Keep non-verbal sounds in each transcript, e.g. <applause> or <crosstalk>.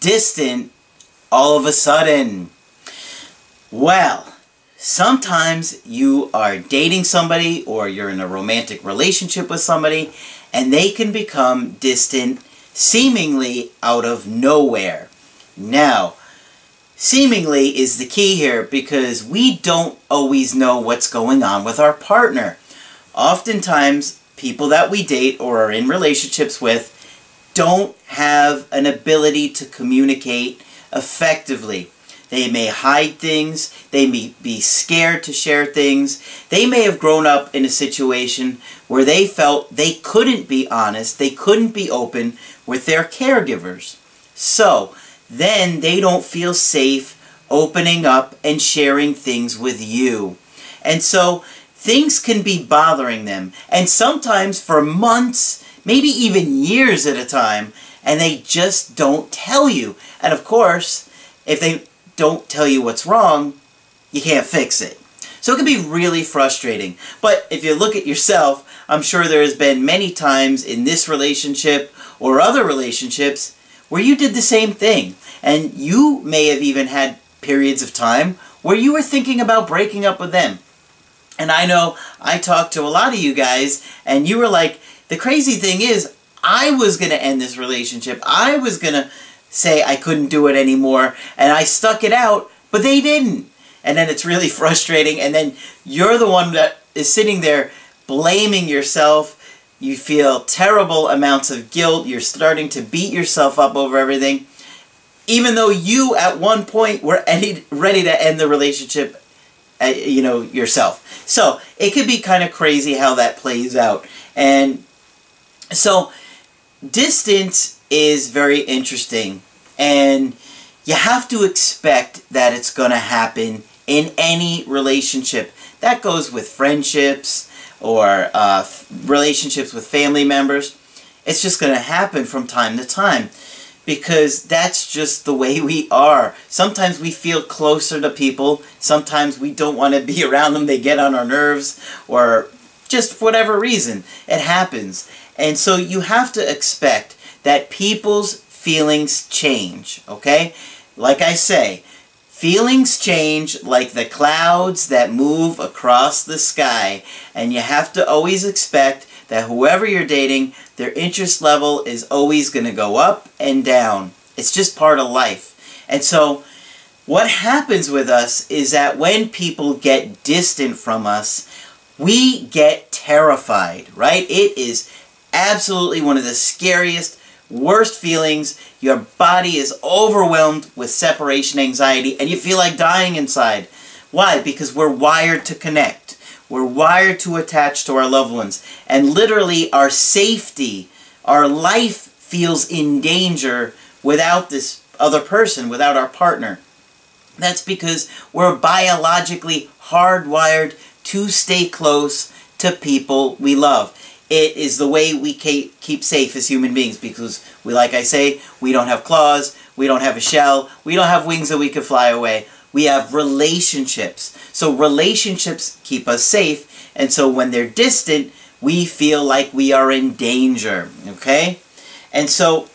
distant all of a sudden. Well, sometimes you are dating somebody or you're in a romantic relationship with somebody and they can become distant seemingly out of nowhere. Now, seemingly is the key here because we don't always know what's going on with our partner. Oftentimes, people that we date or are in relationships with don't have an ability to communicate effectively. They may hide things, they may be scared to share things, they may have grown up in a situation where they felt they couldn't be honest, they couldn't be open with their caregivers. So, then they don't feel safe opening up and sharing things with you. And so, things can be bothering them. And sometimes for months, maybe even years at a time, and they just don't tell you. And of course, if they don't tell you what's wrong, you can't fix it. So it can be really frustrating. But if you look at yourself, I'm sure there has been many times in this relationship or other relationships where you did the same thing. And you may have even had periods of time where you were thinking about breaking up with them. And I know I talked to a lot of you guys, and you were like, the crazy thing is, I was going to end this relationship. I was going to say I couldn't do it anymore, and I stuck it out, but they didn't. And then it's really <laughs> frustrating, and then you're the one that is sitting there blaming yourself. You feel terrible amounts of guilt. You're starting to beat yourself up over everything. Even though you, at one point, were ready to end the relationship uh, you know, yourself. So, it could be kind of crazy how that plays out. And so, distance is very interesting, and you have to expect that it's going to happen in any relationship. That goes with friendships or uh, relationships with family members. It's just going to happen from time to time because that's just the way we are. Sometimes we feel closer to people. Sometimes we don't want to be <laughs> around them. They get on our nerves or just for whatever reason. It happens. And so you have to expect that people's feelings change, okay? Like I say, feelings change like the clouds that move across the sky. And you have to always expect that whoever you're dating, their interest level is always going to go up and down. It's just part of life. And so, what happens with us is that when people get distant from us, we get terrified, right? It is absolutely one of the scariest, worst feelings. Your body is overwhelmed with separation anxiety and you feel like dying inside. Why? Because we're wired to connect. We're wired to attach to our loved ones. And literally, our safety, our life feels in danger without this other person, without our partner. That's because we're biologically hardwired to stay close to people we love. It is the way we keep safe as human beings because we, like I say, we don't have claws, we don't have a shell, we don't have wings that we could fly away. We have relationships. So relationships keep us safe, and so when they're distant, we feel like we are in danger, okay? And so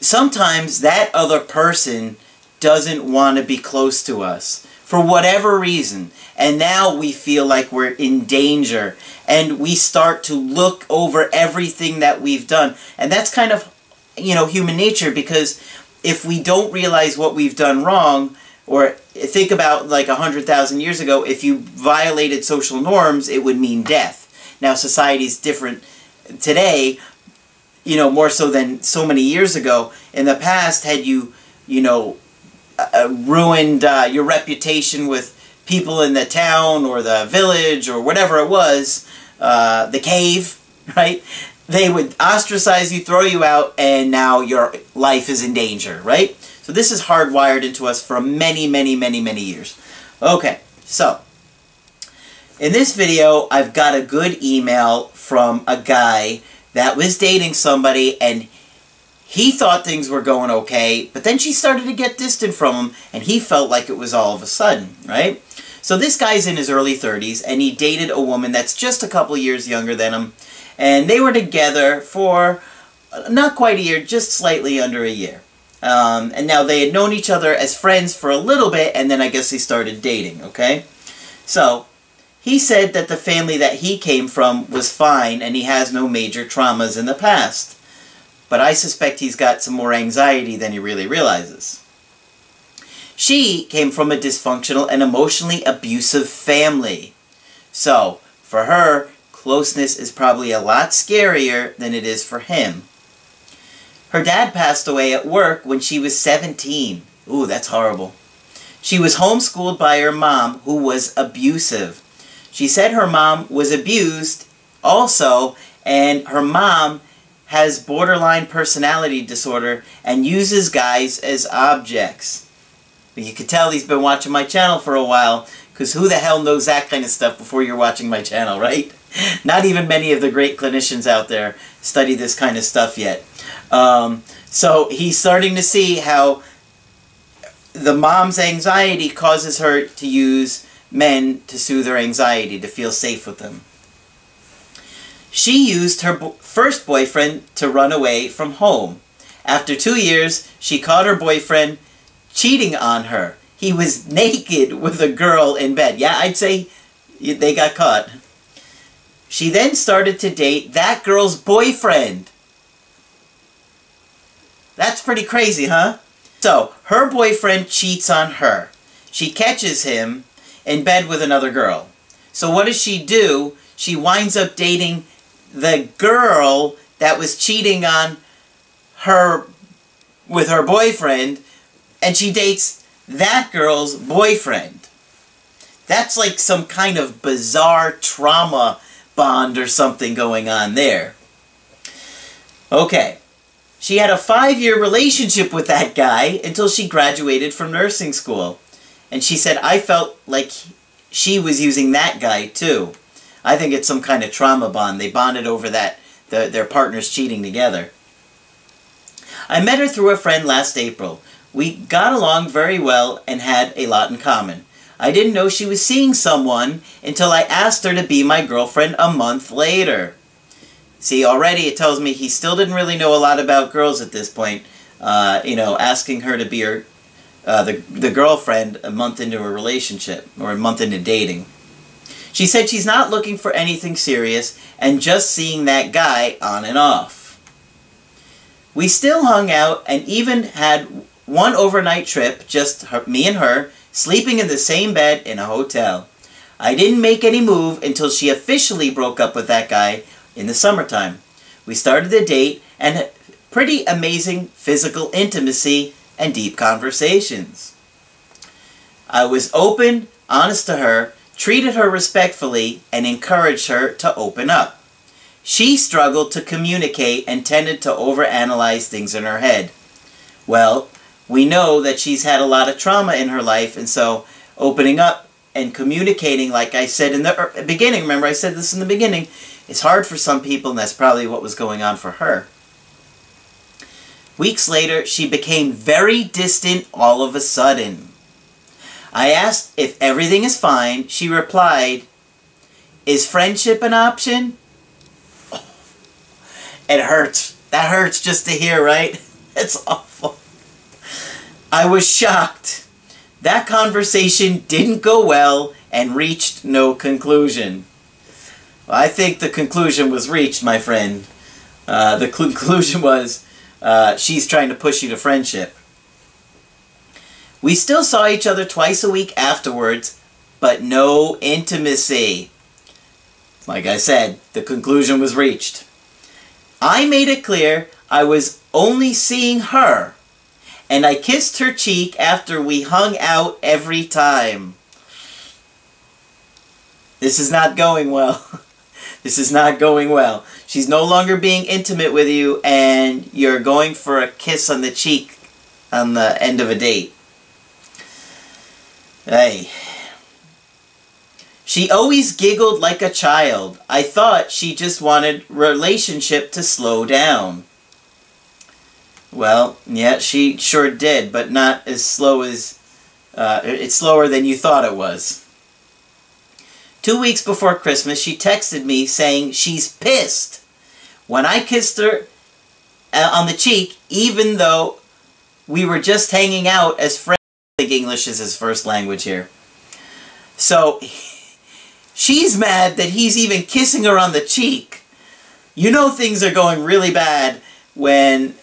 sometimes that other person doesn't want to be close to us for whatever reason. And now we feel like we're in danger. And we start to look over everything that we've done. And that's kind of, you know, human nature because if we don't realize what we've done wrong, or think about like a 100,000 years ago, if you violated social norms, it would mean death. Now, society is different today, you know, more so than so many years ago. In the past, had you, you know, uh, ruined uh, your reputation with people in the town or the village or whatever it was, uh, the cave, <laughs> right? they would ostracize you, throw you out, and now your life is in danger, right? So this is hardwired into us for many, many, many, many years. Okay, so in this video, I've got a good email from a guy that was dating somebody and he thought things were going okay, but then she started to get distant from him and he felt like it was all of a sudden, right? So this guy's in his early 30s and he dated a woman that's just a couple years younger than him and they were together for not quite a year, just slightly under a year. Um, and now they had known each other as friends for a little bit and then I guess they started dating, okay? So he said that the family that he came from was fine and he has no major traumas in the past. But I suspect he's got some more anxiety than he really realizes. She came from a dysfunctional and emotionally abusive family. So, for her, closeness is probably a lot scarier than it is for him. Her dad passed away at work when she was 17. Ooh, that's horrible. She was homeschooled by her mom, who was abusive. She said her mom was abused also, and her mom has borderline personality disorder and uses guys as objects. You can tell he's been watching my channel for a while, because who the hell knows that kind of stuff before you're watching my channel, right? <laughs> Not even many of the great clinicians out there study this kind of stuff yet. Um, so he's starting to see how the mom's anxiety causes her to use men to soothe her anxiety, to feel safe with them. She used her bo first boyfriend to run away from home. After two years, she caught her boyfriend cheating on her. He was <laughs> naked with a girl in bed. Yeah, I'd say they got caught. She then started to date that girl's boyfriend. That's pretty crazy, huh? So, her boyfriend cheats on her. She catches him in bed with another girl. So what does she do? She winds up dating the girl that was cheating on her with her boyfriend and she dates that girl's boyfriend. That's like some kind of bizarre trauma bond or something going on there. Okay. She had a five-year relationship with that guy until she graduated from nursing school. And she said, I felt like she was using that guy too. I think it's some kind of trauma bond. They bonded over that, the, their partners cheating together. I met her through a friend last April. We got along very well and had a lot in common. I didn't know she was seeing someone until I asked her to be my girlfriend a month later. See, already it tells me he still didn't really know a lot about girls at this point. Uh, you know, asking her to be her uh, the, the girlfriend a month into a relationship or a month into dating. She said she's not looking for anything serious and just seeing that guy on and off. We still hung out and even had one overnight trip, just her, me and her, sleeping in the same bed in a hotel. I didn't make any move until she officially broke up with that guy in the summertime. We started the date and pretty amazing physical intimacy and deep conversations. I was open, honest to her, treated her respectfully, and encouraged her to open up. She struggled to communicate and tended to overanalyze things in her head. Well, we know that she's had a lot of trauma in her life, and so opening up and communicating, like I said in the er, beginning, remember I said this in the beginning, it's hard for some people, and that's probably what was going on for her. Weeks later, she became very distant all of a sudden. I asked if everything is fine. She replied, Is friendship an option? Oh, it hurts. That hurts just to hear, right? <laughs> It's awful. I was shocked. That conversation didn't go well and reached no conclusion. Well, I think the conclusion was reached, my friend. Uh, the <laughs> conclusion was uh, she's trying to push you to friendship. We still saw each other twice a week afterwards, but no intimacy. Like I said, the conclusion was reached. I made it clear I was only seeing her, and I kissed her cheek after we hung out every time. This is not going well. <laughs> this is not going well. She's no longer being intimate with you, and you're going for a kiss on the cheek on the end of a date. Hey. She always giggled like a child. I thought she just wanted relationship to slow down. Well, yeah, she sure did, but not as slow as... Uh, it's slower than you thought it was. Two weeks before Christmas, she texted me saying she's pissed. When I kissed her uh, on the cheek, even though we were just hanging out as friends, think English is his first language here. So, she's mad that he's even kissing her on the cheek. You know things are going really bad when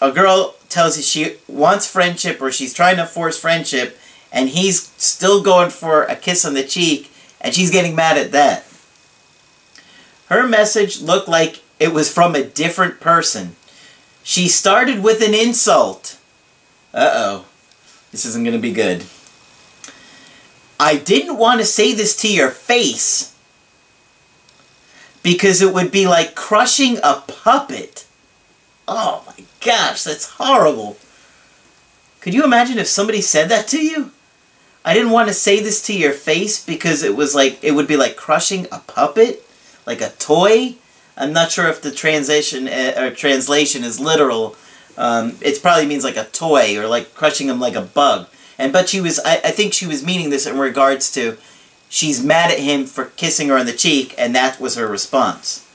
a girl tells you she wants friendship or she's trying to force friendship and he's still going for a kiss on the cheek and she's getting mad at that. Her message looked like it was from a different person. She started with an insult. Uh-oh. This isn't going to be good. I didn't want to say this to your face because it would be like crushing a puppet. Oh my gosh, that's horrible. Could you imagine if somebody said that to you? I didn't want to say this to your face because it was like, it would be like crushing a puppet, like a toy. I'm not sure if the translation uh, or translation is literal. Um, it probably means like a toy or like crushing him like a bug. And but she was, I, I think she was meaning this in regards to, she's mad at him for kissing her on the cheek, and that was her response.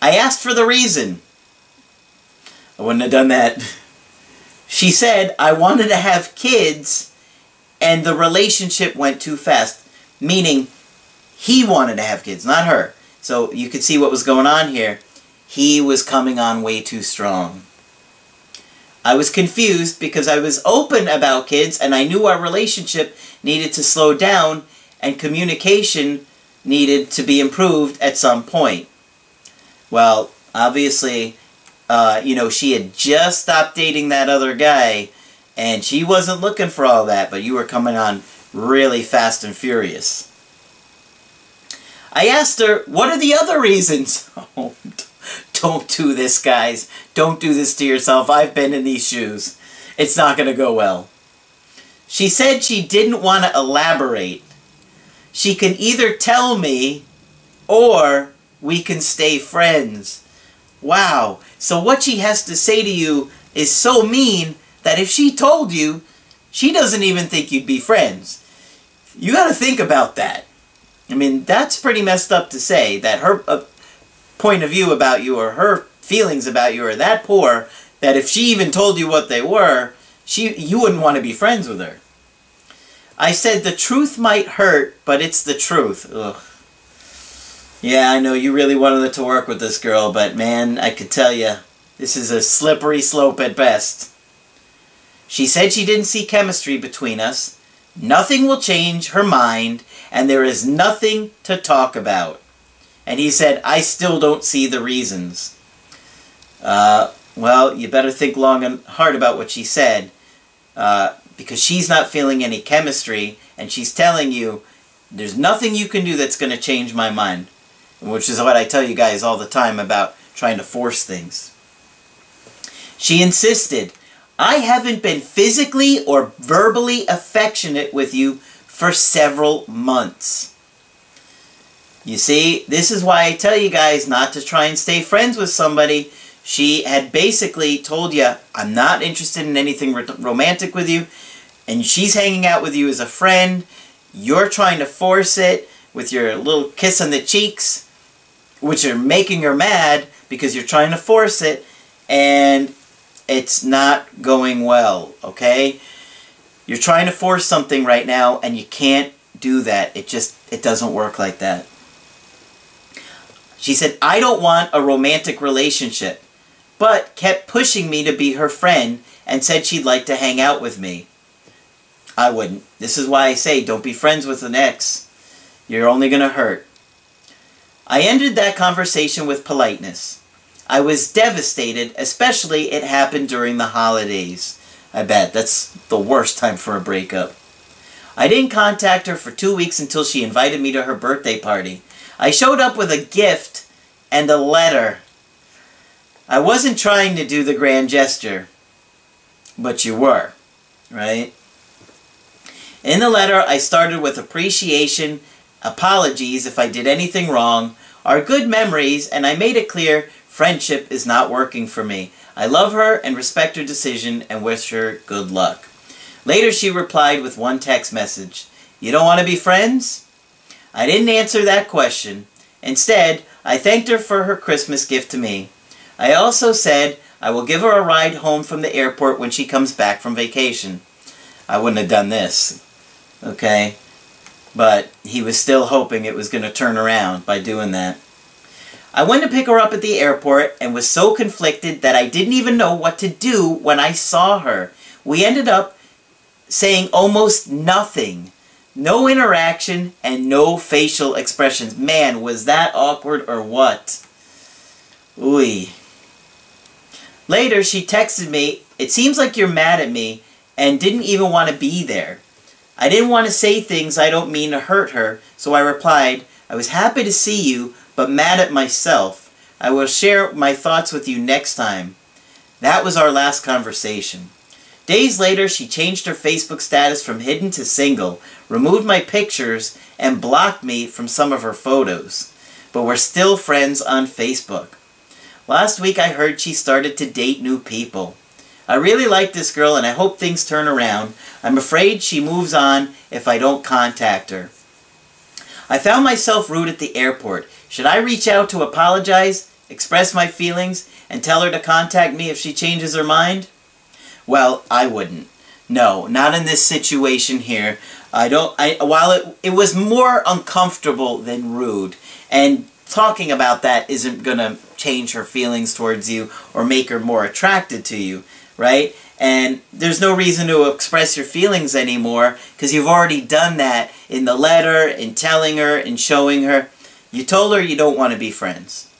I asked for the reason. I wouldn't have done that. <laughs> She said, I wanted to have kids, and the relationship went too fast. Meaning, he wanted to have kids, not her. So you could see what was going on here. He was coming on way too strong. I was confused because I was open about kids and I knew our relationship needed to slow down and communication needed to be improved at some point. Well, obviously, uh, you know, she had just stopped dating that other guy and she wasn't looking for all that, but you were coming on really fast and furious. I asked her, what are the other reasons? <laughs> Oh, don't do this, guys. Don't do this to yourself. I've been in these shoes. It's not going to go well. She said she didn't want to elaborate. She can either tell me or we can stay friends. Wow. So what she has to say to you is so mean that if she told you, she doesn't even think you'd be friends. You got to think about that. I mean, that's pretty messed up to say that her uh, point of view about you or her feelings about you are that poor that if she even told you what they were, she you wouldn't want to be friends with her. I said the truth might hurt, but it's the truth. Ugh. Yeah, I know you really wanted to work with this girl, but man, I could tell you, this is a slippery slope at best. She said she didn't see chemistry between us, Nothing will change her mind, and there is nothing to talk about. And he said, I still don't see the reasons. Uh, well, you better think long and hard about what she said, uh, because she's not feeling any chemistry, and she's telling you, there's nothing you can do that's going to change my mind. Which is what I tell you guys all the time about trying to force things. She insisted, I haven't been physically or verbally affectionate with you for several months. You see, this is why I tell you guys not to try and stay friends with somebody. She had basically told you, I'm not interested in anything romantic with you, and she's hanging out with you as a friend. You're trying to force it with your little kiss on the cheeks, which are making her mad because you're trying to force it, and it's not going well, okay? You're trying to force something right now and you can't do that. It just, it doesn't work like that. She said, I don't want a romantic relationship, but kept pushing me to be her friend and said she'd like to hang out with me. I wouldn't. This is why I say don't be friends with an ex. You're only going to hurt. I ended that conversation with politeness. I was devastated, especially it happened during the holidays. I bet. That's the worst time for a breakup. I didn't contact her for two weeks until she invited me to her birthday party. I showed up with a gift and a letter. I wasn't trying to do the grand gesture, but you were, right? In the letter, I started with appreciation, apologies if I did anything wrong, our good memories, and I made it clear friendship is not working for me. I love her and respect her decision and wish her good luck. Later, she replied with one text message You don't want to be friends? I didn't answer that question. Instead, I thanked her for her Christmas gift to me. I also said I will give her a ride home from the airport when she comes back from vacation. I wouldn't have done this, okay? But he was still hoping it was going to turn around by doing that. I went to pick her up at the airport and was so conflicted that I didn't even know what to do when I saw her. We ended up saying almost nothing. No interaction and no facial expressions. Man, was that awkward or what? Ooh. Later, she texted me, It seems like you're mad at me and didn't even want to be there. I didn't want to say things I don't mean to hurt her, so I replied, I was happy to see you, but mad at myself. I will share my thoughts with you next time. That was our last conversation. Days later, she changed her Facebook status from hidden to single, removed my pictures, and blocked me from some of her photos. But we're still friends on Facebook. Last week I heard she started to date new people. I really like this girl and I hope things turn around. I'm afraid she moves on if I don't contact her. I found myself rude at the airport. Should I reach out to apologize, express my feelings, and tell her to contact me if she changes her mind? Well, I wouldn't. No, not in this situation here. I don't. I while it it was more uncomfortable than rude, and talking about that isn't gonna change her feelings towards you or make her more attracted to you, right? And there's no reason to express your feelings anymore because you've already done that in the letter, in telling her, in showing her. You told her you don't want to be friends.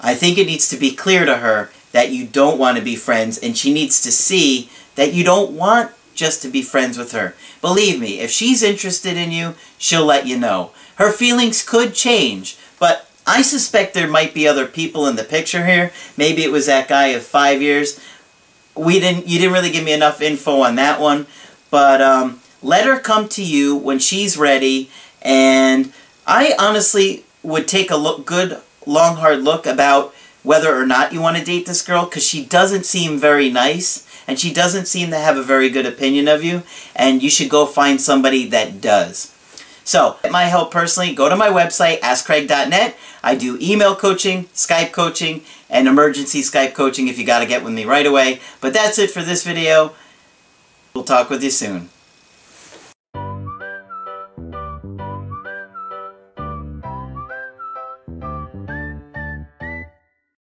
I think it needs to be clear to her that you don't want to be friends and she needs to see that you don't want just to be friends with her. Believe me, if she's interested in you, she'll let you know. Her feelings could change, but I suspect there might be other people in the picture here. Maybe it was that guy of five years. We didn't. You didn't really give me enough info on that one, but um, let her come to you when she's ready. And I honestly would take a look, good, long, hard look about whether or not you want to date this girl because she doesn't seem very nice and she doesn't seem to have a very good opinion of you and you should go find somebody that does. So, get my help personally, go to my website, askcraig.net. I do email coaching, Skype coaching, and emergency Skype coaching if you got to get with me right away. But that's it for this video. We'll talk with you soon.